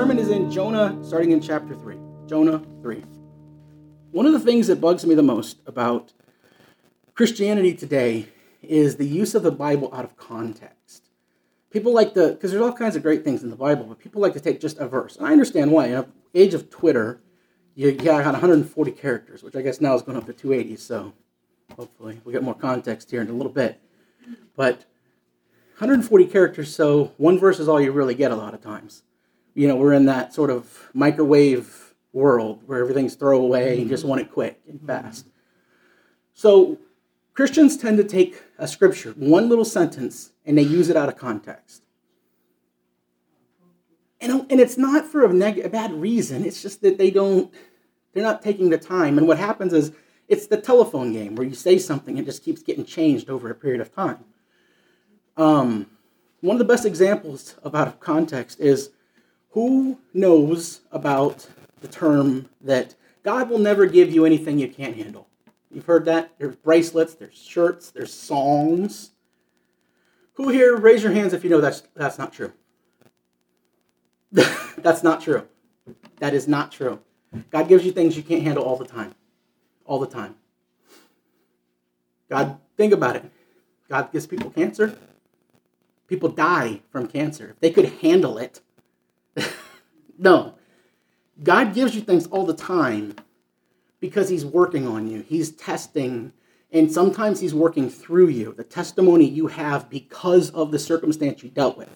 sermon is in Jonah, starting in chapter 3. Jonah 3. One of the things that bugs me the most about Christianity today is the use of the Bible out of context. People like to, because there's all kinds of great things in the Bible, but people like to take just a verse. And I understand why. In the age of Twitter, you got 140 characters, which I guess now is going up to 280, so hopefully we'll get more context here in a little bit. But 140 characters, so one verse is all you really get a lot of times. You know, we're in that sort of microwave world where everything's throwaway and you just want it quick and fast. So Christians tend to take a scripture, one little sentence, and they use it out of context. And, and it's not for a, neg- a bad reason, it's just that they don't, they're not taking the time. And what happens is it's the telephone game where you say something and it just keeps getting changed over a period of time. Um, one of the best examples of out of context is who knows about the term that God will never give you anything you can't handle? You've heard that? There's bracelets, there's shirts, there's songs. Who here, raise your hands if you know that's, that's not true. that's not true. That is not true. God gives you things you can't handle all the time. All the time. God, think about it. God gives people cancer. People die from cancer. If they could handle it. No. God gives you things all the time because He's working on you. He's testing, and sometimes He's working through you. The testimony you have because of the circumstance you dealt with.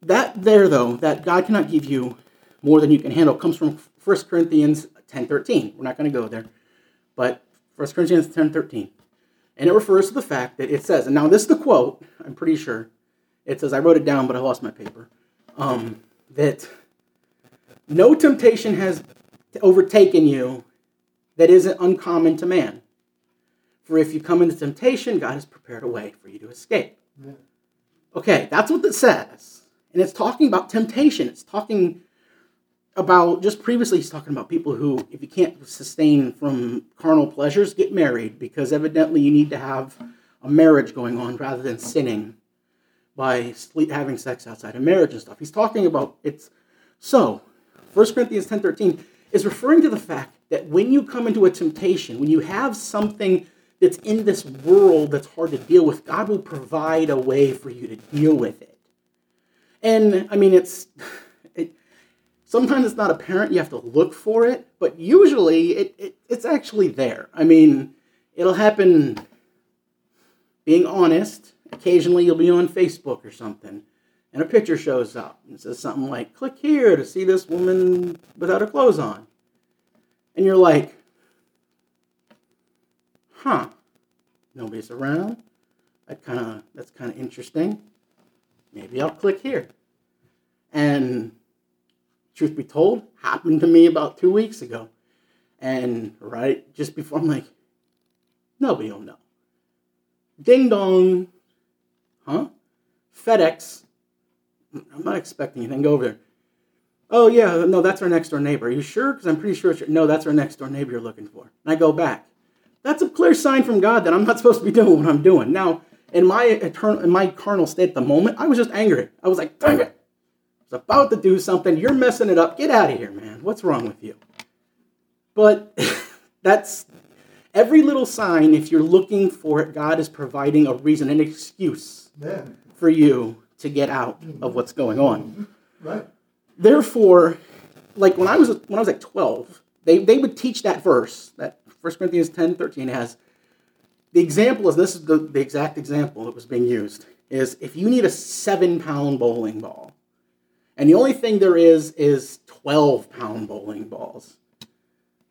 That there, though, that God cannot give you more than you can handle comes from 1 Corinthians 10.13. We're not going to go there, but 1 Corinthians 10.13. And it refers to the fact that it says, and now this is the quote, I'm pretty sure. It says, I wrote it down, but I lost my paper. Um, that no temptation has overtaken you that isn't uncommon to man. For if you come into temptation, God has prepared a way for you to escape. Okay, that's what it says. And it's talking about temptation. It's talking about just previously he's talking about people who if you can't sustain from carnal pleasures get married because evidently you need to have a marriage going on rather than sinning by sleep, having sex outside of marriage and stuff he's talking about it's so 1 corinthians 10.13 is referring to the fact that when you come into a temptation when you have something that's in this world that's hard to deal with god will provide a way for you to deal with it and i mean it's it, Sometimes it's not apparent, you have to look for it, but usually it, it, it's actually there. I mean, it'll happen being honest. Occasionally you'll be on Facebook or something, and a picture shows up and says something like, click here to see this woman without her clothes on. And you're like, huh, nobody's around. That kind of that's kind of interesting. Maybe I'll click here. And truth be told, happened to me about two weeks ago. And right just before I'm like, nobody will know. Ding dong. Huh? FedEx. I'm not expecting anything. Go over there. Oh, yeah, no, that's our next door neighbor. Are you sure? Because I'm pretty sure it's your... No, that's our next door neighbor you're looking for. And I go back. That's a clear sign from God that I'm not supposed to be doing what I'm doing. Now, in my eternal, in my carnal state at the moment, I was just angry. I was like, dang it I was about to do something. You're messing it up. Get out of here, man. What's wrong with you? But that's every little sign. If you're looking for it, God is providing a reason, an excuse for you to get out of what's going on. Mm-hmm. Right. Therefore, like when I was when I was like 12, they, they would teach that verse, that 1 Corinthians 10, 13 has the example is this is the, the exact example that was being used is if you need a seven pound bowling ball and the only thing there is is 12 pound bowling balls.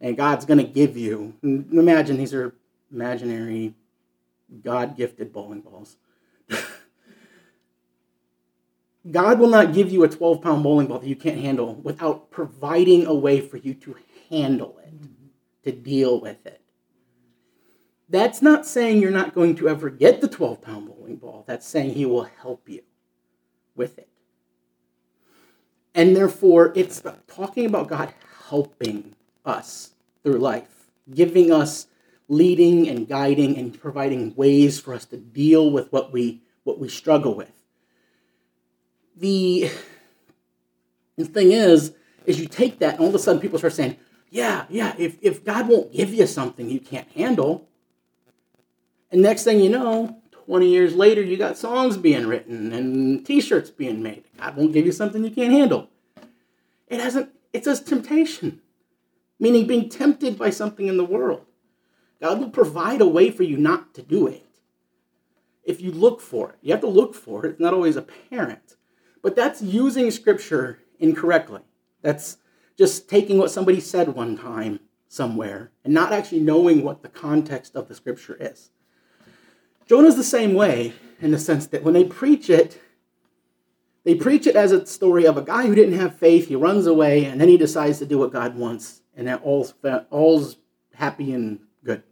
And God's going to give you, imagine these are imaginary, God gifted bowling balls. God will not give you a 12 pound bowling ball that you can't handle without providing a way for you to handle it, to deal with it. That's not saying you're not going to ever get the 12 pound bowling ball. That's saying He will help you with it. And therefore, it's talking about God helping us through life, giving us leading and guiding and providing ways for us to deal with what we what we struggle with. The the thing is, is you take that and all of a sudden people start saying, yeah, yeah, if, if God won't give you something you can't handle, and next thing you know, 20 years later, you got songs being written and t shirts being made. God won't give you something you can't handle. It hasn't, it's a temptation, meaning being tempted by something in the world. God will provide a way for you not to do it if you look for it. You have to look for it, it's not always apparent. But that's using scripture incorrectly. That's just taking what somebody said one time somewhere and not actually knowing what the context of the scripture is. Jonah's the same way in the sense that when they preach it, they preach it as a story of a guy who didn't have faith. He runs away and then he decides to do what God wants, and that all's, all's happy and good.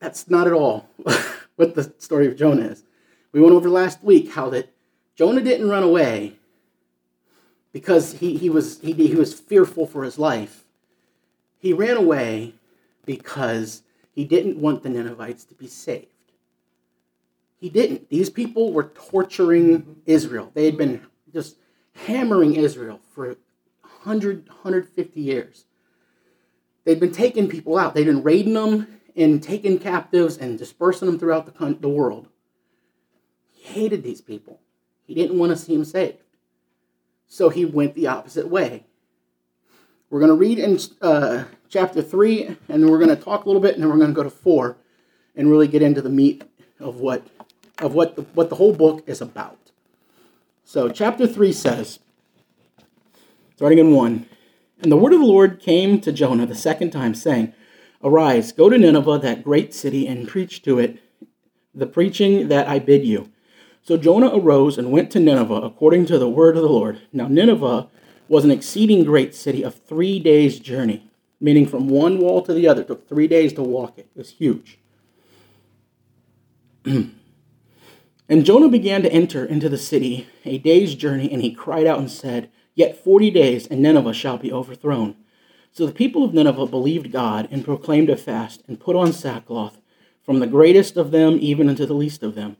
That's not at all what the story of Jonah is. We went over last week how that Jonah didn't run away because he, he, was, he, he was fearful for his life. He ran away because he didn't want the Ninevites to be saved. He didn't. These people were torturing mm-hmm. Israel. They had been just hammering Israel for 100, 150 years. They'd been taking people out. They'd been raiding them and taking captives and dispersing them throughout the, the world. He hated these people. He didn't want to see them saved. So he went the opposite way. We're going to read in uh, chapter 3, and we're going to talk a little bit, and then we're going to go to 4 and really get into the meat of what, of what, the, what the whole book is about. So, chapter 3 says, starting in 1, And the word of the Lord came to Jonah the second time, saying, Arise, go to Nineveh, that great city, and preach to it the preaching that I bid you. So Jonah arose and went to Nineveh according to the word of the Lord. Now, Nineveh was an exceeding great city of three days' journey, meaning from one wall to the other. It took three days to walk it. It was huge. and Jonah began to enter into the city a day's journey, and he cried out and said, Yet forty days, and Nineveh shall be overthrown. So the people of Nineveh believed God and proclaimed a fast and put on sackcloth, from the greatest of them even unto the least of them.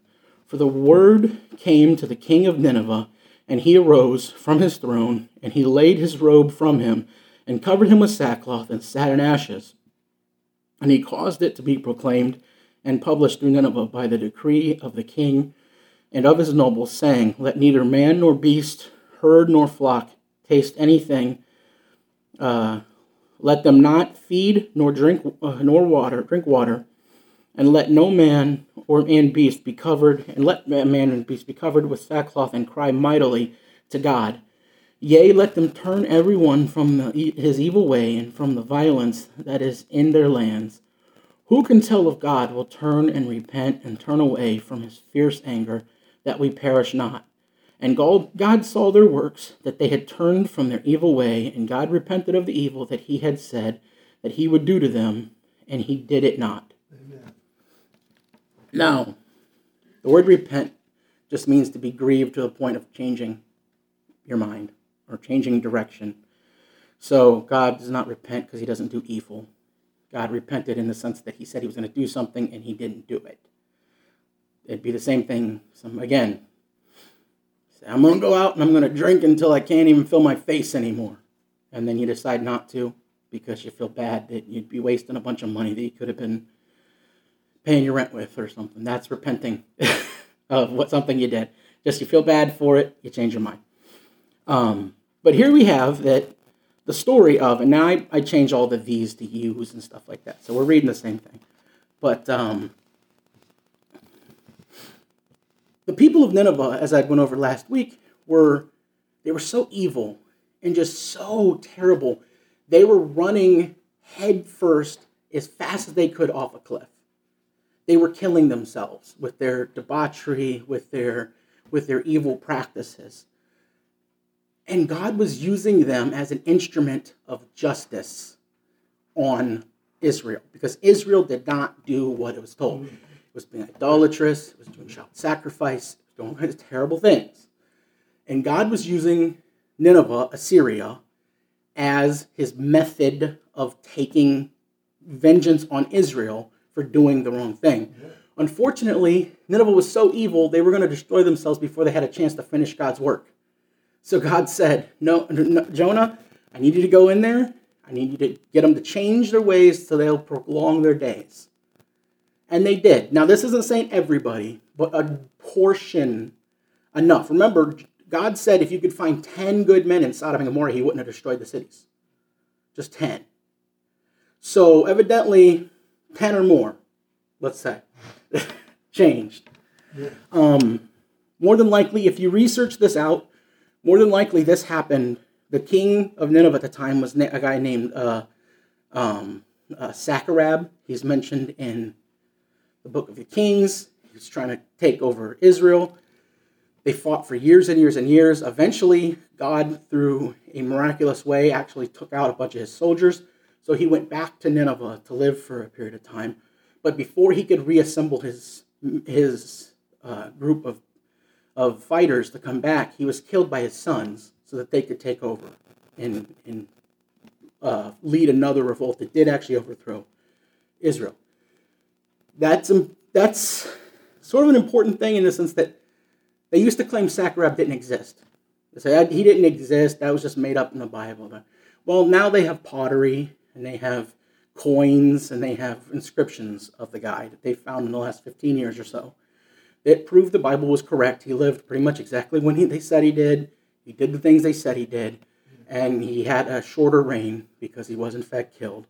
For the word came to the king of Nineveh and he arose from his throne, and he laid his robe from him, and covered him with sackcloth, and sat in ashes. And he caused it to be proclaimed and published through Nineveh by the decree of the king and of his nobles, saying, Let neither man nor beast, herd nor flock taste anything. Uh, let them not feed nor drink uh, nor water, drink water, and let no man or and beast be covered, and let man and beast be covered with sackcloth, and cry mightily to God. Yea, let them turn every one from the, his evil way and from the violence that is in their lands. Who can tell if God will turn and repent and turn away from his fierce anger, that we perish not? And God saw their works, that they had turned from their evil way, and God repented of the evil that he had said that he would do to them, and he did it not. Now, the word repent just means to be grieved to the point of changing your mind or changing direction. So God does not repent because he doesn't do evil. God repented in the sense that he said he was going to do something and he didn't do it. It'd be the same thing, some, again. I'm going to go out and I'm going to drink until I can't even feel my face anymore. And then you decide not to because you feel bad that you'd be wasting a bunch of money that you could have been paying your rent with or something. That's repenting of what something you did. Just you feel bad for it, you change your mind. Um, but here we have that the story of, and now I, I change all the these to yous and stuff like that. So we're reading the same thing. But um, the people of Nineveh, as I went over last week, were they were so evil and just so terrible. They were running headfirst as fast as they could off a cliff they were killing themselves with their debauchery, with their with their evil practices. And God was using them as an instrument of justice on Israel because Israel did not do what it was told. Was being idolatrous, was doing child sacrifice, was doing all kinds of terrible things. And God was using Nineveh, Assyria, as his method of taking vengeance on Israel for doing the wrong thing. Unfortunately, Nineveh was so evil, they were going to destroy themselves before they had a chance to finish God's work. So God said, no, no, Jonah, I need you to go in there. I need you to get them to change their ways so they'll prolong their days. And they did. Now, this isn't saying everybody, but a portion enough. Remember, God said if you could find 10 good men in Sodom and Gomorrah, he wouldn't have destroyed the cities. Just 10. So, evidently, 10 or more, let's say, changed. Yeah. Um, more than likely, if you research this out, more than likely this happened. The king of Nineveh at the time was a guy named uh, um, uh. He's mentioned in the book of the Kings. He was trying to take over Israel. They fought for years and years and years. Eventually, God, through a miraculous way, actually took out a bunch of his soldiers. So he went back to Nineveh to live for a period of time. But before he could reassemble his, his uh, group of, of fighters to come back, he was killed by his sons so that they could take over and, and uh, lead another revolt that did actually overthrow Israel. That's, that's sort of an important thing in the sense that they used to claim Sennacherib didn't exist. They say ah, he didn't exist, that was just made up in the Bible. Well, now they have pottery and they have coins and they have inscriptions of the guy that they found in the last 15 years or so. It proved the Bible was correct. He lived pretty much exactly when he, they said he did. He did the things they said he did. And he had a shorter reign because he was, in fact, killed.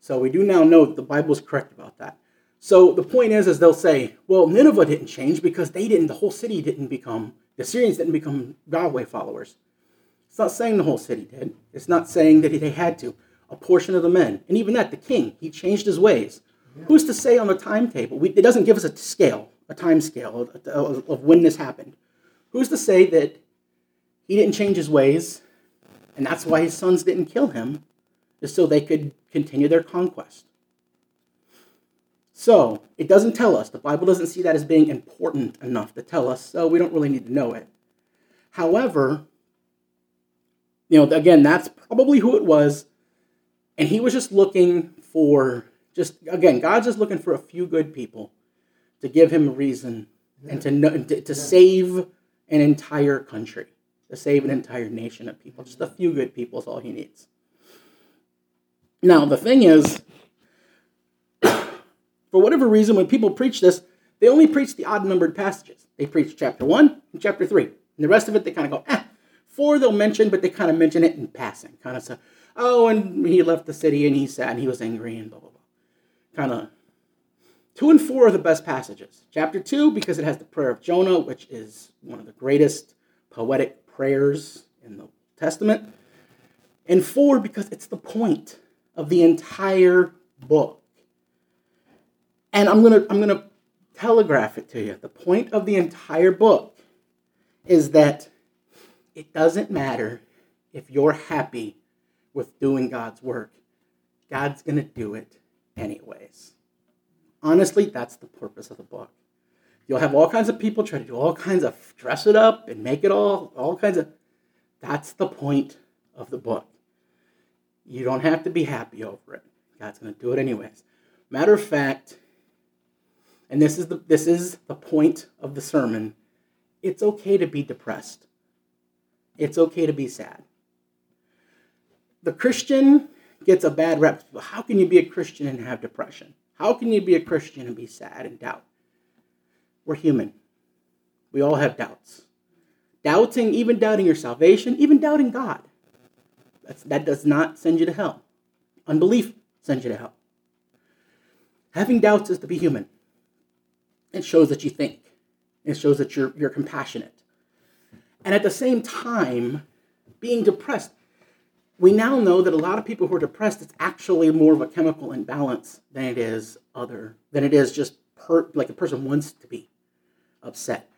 So we do now know that the Bible is correct about that. So the point is, is they'll say, well, Nineveh didn't change because they didn't, the whole city didn't become, the Assyrians didn't become Yahweh followers. It's not saying the whole city did. It's not saying that they had to. A portion of the men, and even that, the king, he changed his ways. Yeah. Who's to say on the timetable? We, it doesn't give us a scale, a time scale of, of, of when this happened. Who's to say that he didn't change his ways, and that's why his sons didn't kill him, just so they could continue their conquest? So it doesn't tell us. The Bible doesn't see that as being important enough to tell us, so we don't really need to know it. However, you know, again, that's probably who it was. And he was just looking for, just again, God's just looking for a few good people to give him a reason yeah. and to, know, to, to yeah. save an entire country, to save an entire nation of people. Just a few good people is all he needs. Now, the thing is, for whatever reason, when people preach this, they only preach the odd numbered passages. They preach chapter 1 and chapter 3. And the rest of it, they kind of go, eh. Four they'll mention, but they kind of mention it in passing. Kind of say, oh, and he left the city and he sad and he was angry and blah, blah, blah. Kind of. Two and four are the best passages. Chapter 2, because it has the prayer of Jonah, which is one of the greatest poetic prayers in the Testament. And four, because it's the point of the entire book. And I'm gonna I'm gonna telegraph it to you. The point of the entire book is that it doesn't matter if you're happy with doing God's work. God's gonna do it anyways. Honestly, that's the purpose of the book. You'll have all kinds of people try to do all kinds of dress it up and make it all all kinds of that's the point of the book. You don't have to be happy over it. God's going to do it anyways. Matter of fact, and this is the this is the point of the sermon. It's okay to be depressed. It's okay to be sad. The Christian gets a bad rep. How can you be a Christian and have depression? How can you be a Christian and be sad and doubt? We're human. We all have doubts. Doubting, even doubting your salvation, even doubting God. That's, that does not send you to hell. Unbelief sends you to hell. Having doubts is to be human. It shows that you think. It shows that you're, you're compassionate. And at the same time, being depressed, we now know that a lot of people who are depressed, it's actually more of a chemical imbalance than it is other, than it is just per, like a person wants to be upset.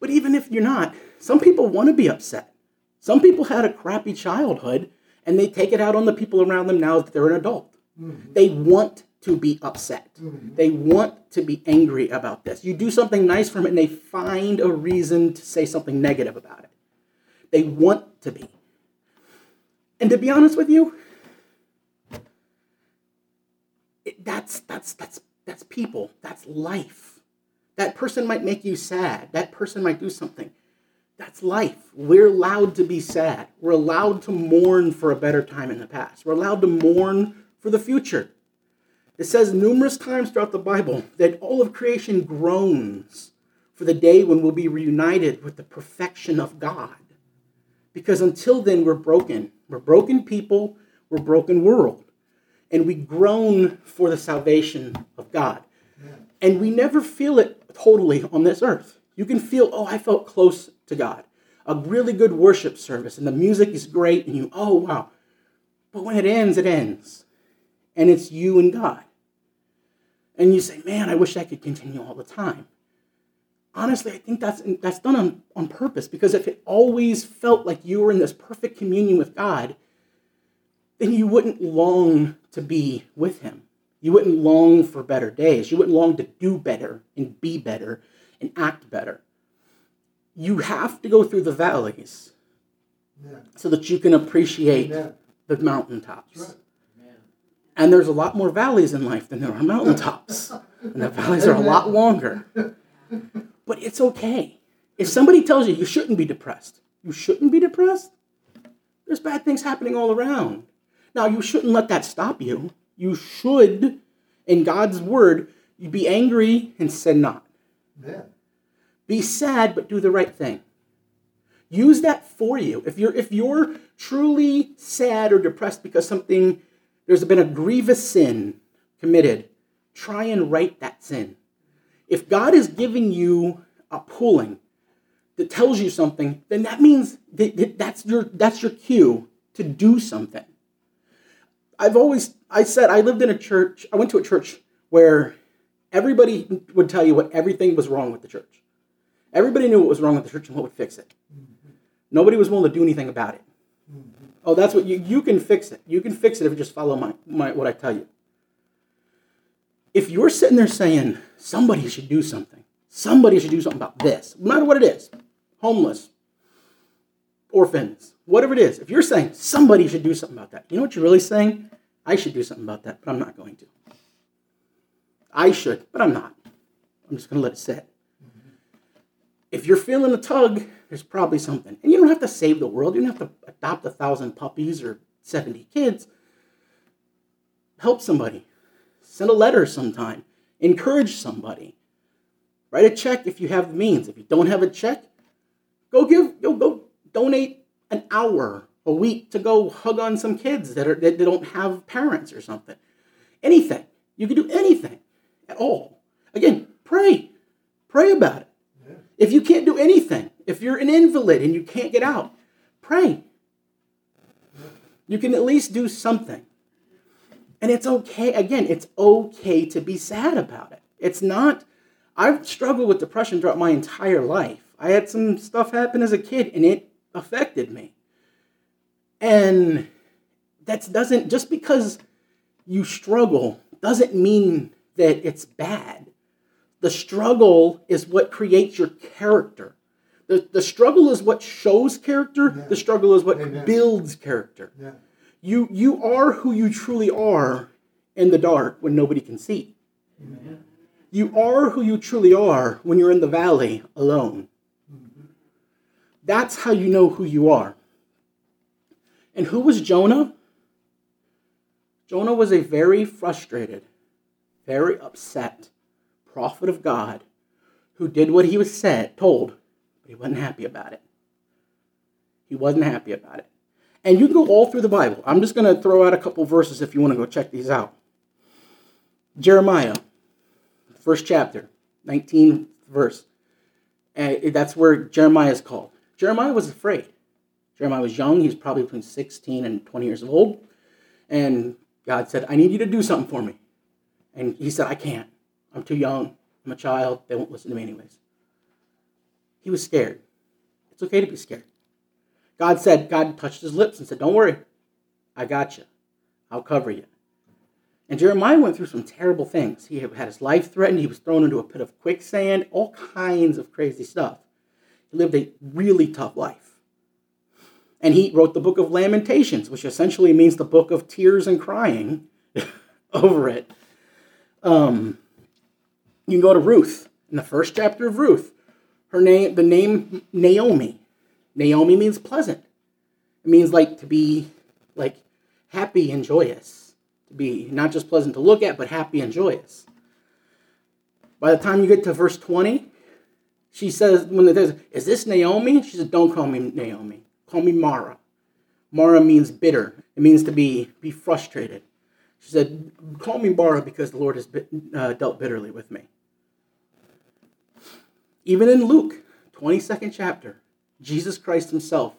But even if you're not, some people want to be upset. Some people had a crappy childhood and they take it out on the people around them now that they're an adult. Mm-hmm. They want to be upset. They want to be angry about this. You do something nice for them and they find a reason to say something negative about it. They want to be. And to be honest with you, it, that's that's that's that's people. That's life. That person might make you sad. That person might do something. That's life. We're allowed to be sad. We're allowed to mourn for a better time in the past. We're allowed to mourn for the future. It says numerous times throughout the Bible that all of creation groans for the day when we'll be reunited with the perfection of God. Because until then, we're broken. We're broken people, we're broken world. And we groan for the salvation of God. And we never feel it totally on this earth. You can feel, oh, I felt close to God. A really good worship service, and the music is great, and you, oh, wow. But when it ends, it ends. And it's you and God. And you say, man, I wish I could continue all the time. Honestly, I think that's, that's done on, on purpose because if it always felt like you were in this perfect communion with God, then you wouldn't long to be with Him. You wouldn't long for better days. You wouldn't long to do better and be better and act better. You have to go through the valleys yeah. so that you can appreciate yeah. the mountaintops. Right. And there's a lot more valleys in life than there are mountaintops. and the valleys are a lot longer. But it's okay. If somebody tells you you shouldn't be depressed, you shouldn't be depressed, there's bad things happening all around. Now, you shouldn't let that stop you. You should, in God's word, you be angry and sin not. Yeah. Be sad, but do the right thing. Use that for you. If you're if you're truly sad or depressed because something there's been a grievous sin committed, try and right that sin. If God is giving you a pulling that tells you something, then that means that that's your that's your cue to do something. I've always I said I lived in a church. I went to a church where everybody would tell you what everything was wrong with the church. Everybody knew what was wrong with the church and what would fix it. Nobody was willing to do anything about it. Oh, that's what you you can fix it. You can fix it if you just follow my, my what I tell you. If you're sitting there saying somebody should do something, somebody should do something about this, no matter what it is, homeless, orphans, whatever it is, if you're saying somebody should do something about that, you know what you're really saying? I should do something about that, but I'm not going to. I should, but I'm not. I'm just going to let it sit. If you're feeling a tug, there's probably something. And you don't have to save the world. You don't have to adopt a thousand puppies or 70 kids. Help somebody. Send a letter sometime. Encourage somebody. Write a check if you have the means. If you don't have a check, go give, go, go donate an hour a week to go hug on some kids that, are, that don't have parents or something. Anything. You can do anything at all. Again, pray. Pray about it. If you can't do anything, if you're an invalid and you can't get out, pray. You can at least do something. And it's okay, again, it's okay to be sad about it. It's not, I've struggled with depression throughout my entire life. I had some stuff happen as a kid and it affected me. And that doesn't, just because you struggle doesn't mean that it's bad. The struggle is what creates your character. The, the struggle is what shows character. Yeah. The struggle is what Amen. builds character. Yeah. You, you are who you truly are in the dark when nobody can see. Amen. You are who you truly are when you're in the valley alone. Mm-hmm. That's how you know who you are. And who was Jonah? Jonah was a very frustrated, very upset prophet of God who did what he was said, told, but he wasn't happy about it. He wasn't happy about it. And you can go all through the Bible. I'm just going to throw out a couple verses if you want to go check these out. Jeremiah, first chapter, 19th verse. And that's where Jeremiah is called. Jeremiah was afraid. Jeremiah was young. He was probably between 16 and 20 years old. And God said, I need you to do something for me. And he said, I can't. I'm too young. I'm a child. They won't listen to me anyways. He was scared. It's okay to be scared. God said, God touched his lips and said, Don't worry. I got you. I'll cover you. And Jeremiah went through some terrible things. He had his life threatened. He was thrown into a pit of quicksand, all kinds of crazy stuff. He lived a really tough life. And he wrote the book of Lamentations, which essentially means the book of tears and crying over it. Um, you can go to Ruth in the first chapter of Ruth. Her name, the name Naomi, Naomi means pleasant. It means like to be like happy and joyous. To be not just pleasant to look at, but happy and joyous. By the time you get to verse 20, she says, when it says, Is this Naomi? She says, Don't call me Naomi. Call me Mara. Mara means bitter. It means to be, be frustrated. She said, Call me Mara because the Lord has uh, dealt bitterly with me. Even in Luke, 22nd chapter, Jesus Christ himself,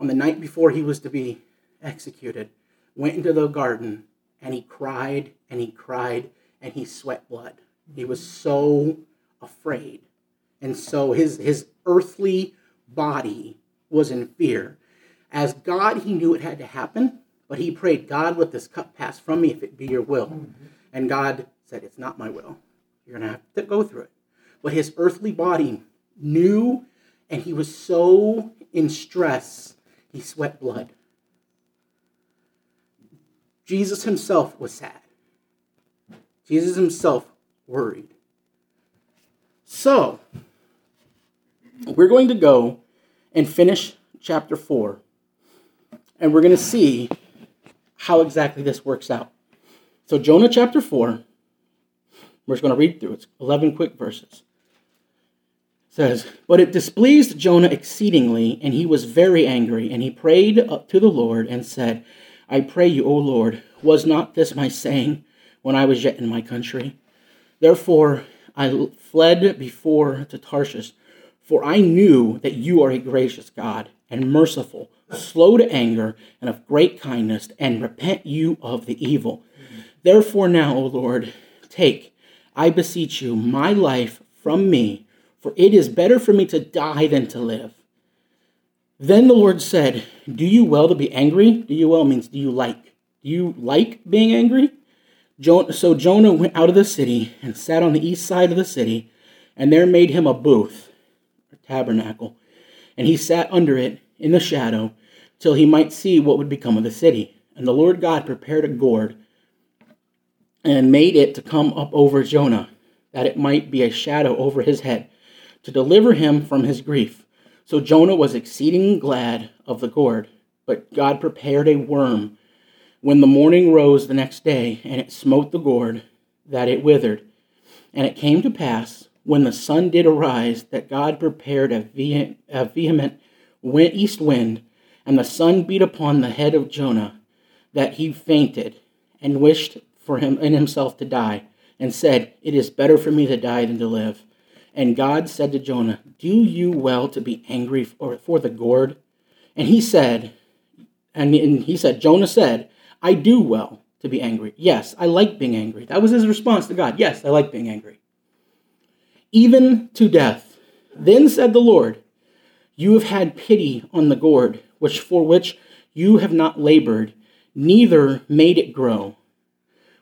on the night before he was to be executed, went into the garden and he cried and he cried and he sweat blood. He was so afraid. And so his, his earthly body was in fear. As God, he knew it had to happen, but he prayed, God, let this cup pass from me if it be your will. Mm-hmm. And God said, It's not my will. You're going to have to go through it. But his earthly body knew, and he was so in stress, he sweat blood. Jesus himself was sad. Jesus himself worried. So, we're going to go and finish chapter 4, and we're going to see how exactly this works out. So, Jonah chapter 4, we're just going to read through it. It's 11 quick verses says, But it displeased Jonah exceedingly, and he was very angry, and he prayed up to the Lord and said, I pray you, O Lord, was not this my saying when I was yet in my country? Therefore I fled before to Tarshish, for I knew that you are a gracious God and merciful, slow to anger, and of great kindness, and repent you of the evil. Therefore now, O Lord, take, I beseech you, my life from me for it is better for me to die than to live. Then the Lord said, Do you well to be angry? Do you well means do you like? Do you like being angry? So Jonah went out of the city and sat on the east side of the city, and there made him a booth, a tabernacle, and he sat under it in the shadow till he might see what would become of the city. And the Lord God prepared a gourd and made it to come up over Jonah, that it might be a shadow over his head to deliver him from his grief. So Jonah was exceeding glad of the gourd, but God prepared a worm when the morning rose the next day, and it smote the gourd, that it withered. And it came to pass, when the sun did arise, that God prepared a a vehement east wind, and the sun beat upon the head of Jonah, that he fainted, and wished for him in himself to die, and said, It is better for me to die than to live. And God said to Jonah, Do you well to be angry for, for the gourd? And he said, and, and he said, Jonah said, I do well to be angry. Yes, I like being angry. That was his response to God. Yes, I like being angry. Even to death. Then said the Lord, You have had pity on the gourd, which for which you have not labored, neither made it grow,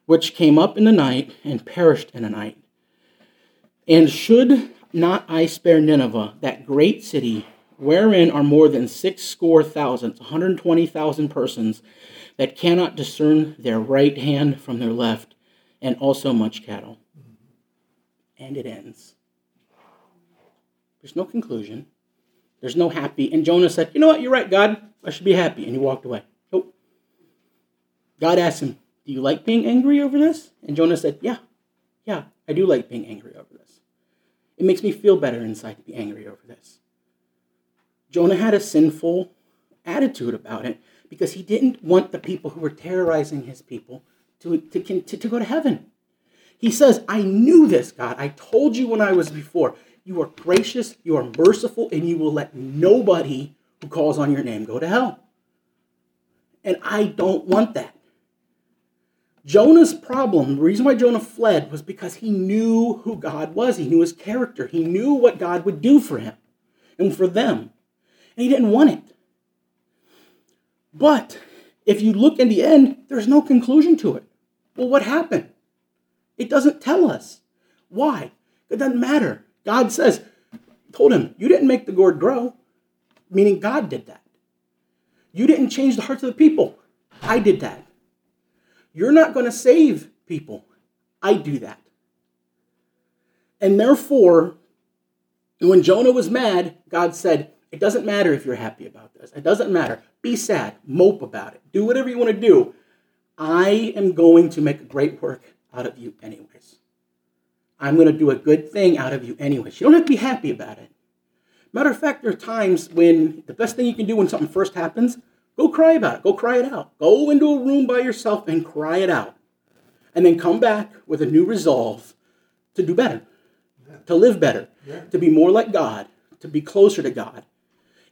which came up in the night and perished in a night. And should not I spare Nineveh, that great city, wherein are more than six score thousands, 120,000 persons, that cannot discern their right hand from their left, and also much cattle? And it ends. There's no conclusion. There's no happy. And Jonah said, You know what? You're right, God. I should be happy. And he walked away. Nope. God asked him, Do you like being angry over this? And Jonah said, Yeah. Yeah, I do like being angry over this. It makes me feel better inside to be angry over this. Jonah had a sinful attitude about it because he didn't want the people who were terrorizing his people to, to, to, to go to heaven. He says, I knew this, God. I told you when I was before. You are gracious, you are merciful, and you will let nobody who calls on your name go to hell. And I don't want that. Jonah's problem, the reason why Jonah fled was because he knew who God was. He knew his character. He knew what God would do for him and for them. And he didn't want it. But if you look in the end, there's no conclusion to it. Well, what happened? It doesn't tell us. Why? It doesn't matter. God says, told him, you didn't make the gourd grow, meaning God did that. You didn't change the hearts of the people. I did that. You're not going to save people. I do that. And therefore, when Jonah was mad, God said, It doesn't matter if you're happy about this. It doesn't matter. Be sad, mope about it, do whatever you want to do. I am going to make a great work out of you, anyways. I'm going to do a good thing out of you, anyways. You don't have to be happy about it. Matter of fact, there are times when the best thing you can do when something first happens, go cry about it. Go cry it out. Go into a room by yourself and cry it out. And then come back with a new resolve to do better, yeah. to live better, yeah. to be more like God, to be closer to God.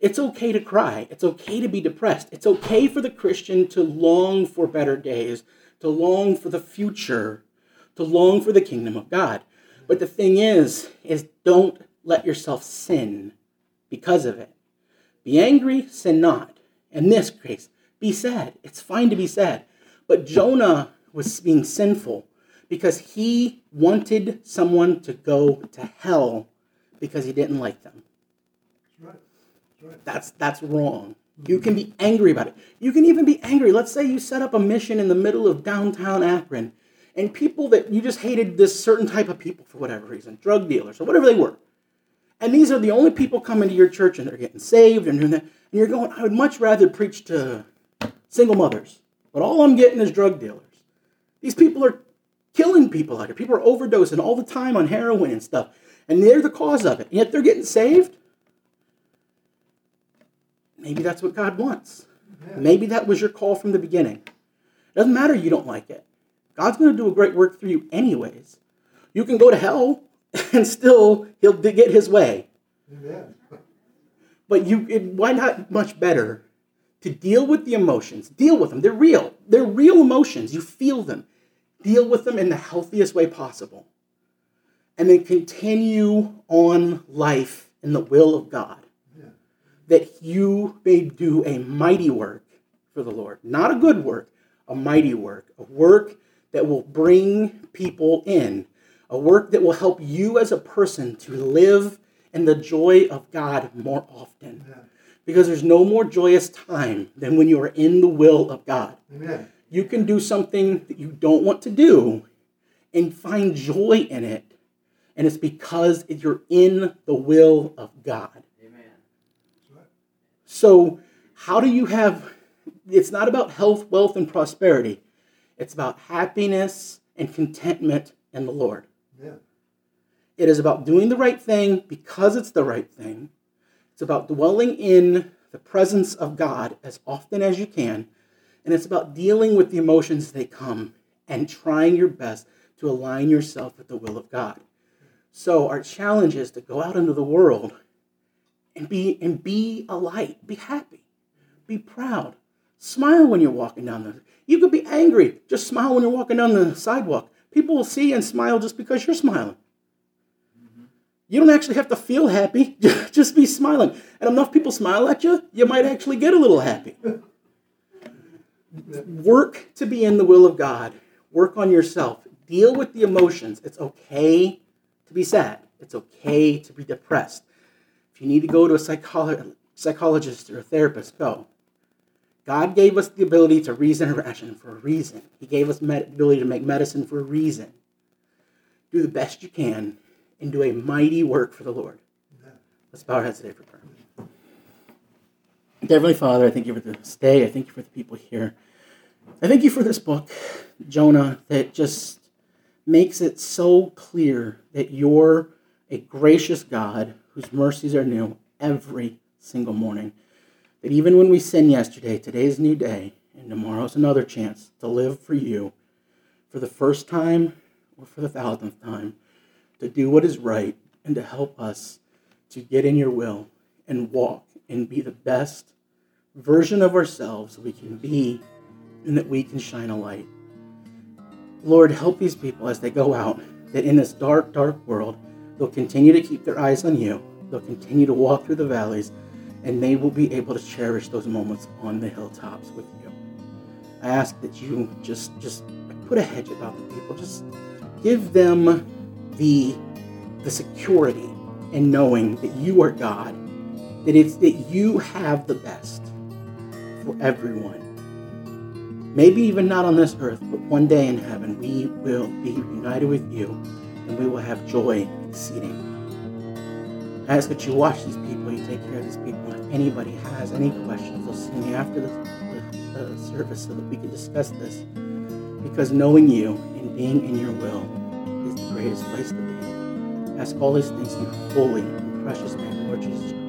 It's okay to cry. It's okay to be depressed. It's okay for the Christian to long for better days, to long for the future, to long for the kingdom of God. But the thing is, is don't let yourself sin because of it. Be angry, sin not. In this Grace, be sad. It's fine to be sad. But Jonah was being sinful because he wanted someone to go to hell because he didn't like them. That's right. That's, right. that's, that's wrong. You can be angry about it. You can even be angry. Let's say you set up a mission in the middle of downtown Akron and people that you just hated this certain type of people for whatever reason, drug dealers or whatever they were. And these are the only people coming to your church and they're getting saved and doing that. And you're going, I would much rather preach to single mothers. But all I'm getting is drug dealers. These people are killing people out here. People are overdosing all the time on heroin and stuff. And they're the cause of it. And yet they're getting saved. Maybe that's what God wants. Yeah. Maybe that was your call from the beginning. It doesn't matter you don't like it. God's going to do a great work through you anyways. You can go to hell and still he'll get his way. Amen. But you, it, why not much better to deal with the emotions? Deal with them. They're real. They're real emotions. You feel them. Deal with them in the healthiest way possible. And then continue on life in the will of God. Yeah. That you may do a mighty work for the Lord. Not a good work, a mighty work. A work that will bring people in a work that will help you as a person to live in the joy of God more often. Amen. Because there's no more joyous time than when you are in the will of God. Amen. You can do something that you don't want to do and find joy in it. And it's because you're in the will of God. Amen. So, how do you have it's not about health, wealth, and prosperity. It's about happiness and contentment in the Lord. It is about doing the right thing because it's the right thing. It's about dwelling in the presence of God as often as you can. And it's about dealing with the emotions that come and trying your best to align yourself with the will of God. So our challenge is to go out into the world and be and be a light, be happy, be proud. Smile when you're walking down the you could be angry. Just smile when you're walking down the sidewalk. People will see and smile just because you're smiling. You don't actually have to feel happy. Just be smiling. And enough people smile at you, you might actually get a little happy. Work to be in the will of God. Work on yourself. Deal with the emotions. It's okay to be sad. It's okay to be depressed. If you need to go to a psycholo- psychologist or a therapist, go. God gave us the ability to reason and ration for a reason. He gave us the ability to make medicine for a reason. Do the best you can and do a mighty work for the Lord. Let's bow our heads today for prayer. Heavenly Father, I thank you for this day. I thank you for the people here. I thank you for this book, Jonah, that just makes it so clear that you're a gracious God whose mercies are new every single morning. That even when we sin yesterday, today's a new day, and tomorrow's another chance to live for you for the first time or for the thousandth time to do what is right and to help us to get in your will and walk and be the best version of ourselves we can be and that we can shine a light. Lord, help these people as they go out, that in this dark, dark world, they'll continue to keep their eyes on you. They'll continue to walk through the valleys, and they will be able to cherish those moments on the hilltops with you. I ask that you just just put a hedge about the people. Just give them the, the security in knowing that you are God, that it's that you have the best for everyone. Maybe even not on this earth, but one day in heaven, we will be united with you and we will have joy exceeding. I ask that you watch these people, you take care of these people. If anybody has any questions, they'll see me after the, the, the service so that we can discuss this. Because knowing you and being in your will is the greatest place to be. Ask all these things in your holy and precious name, Lord Jesus Christ.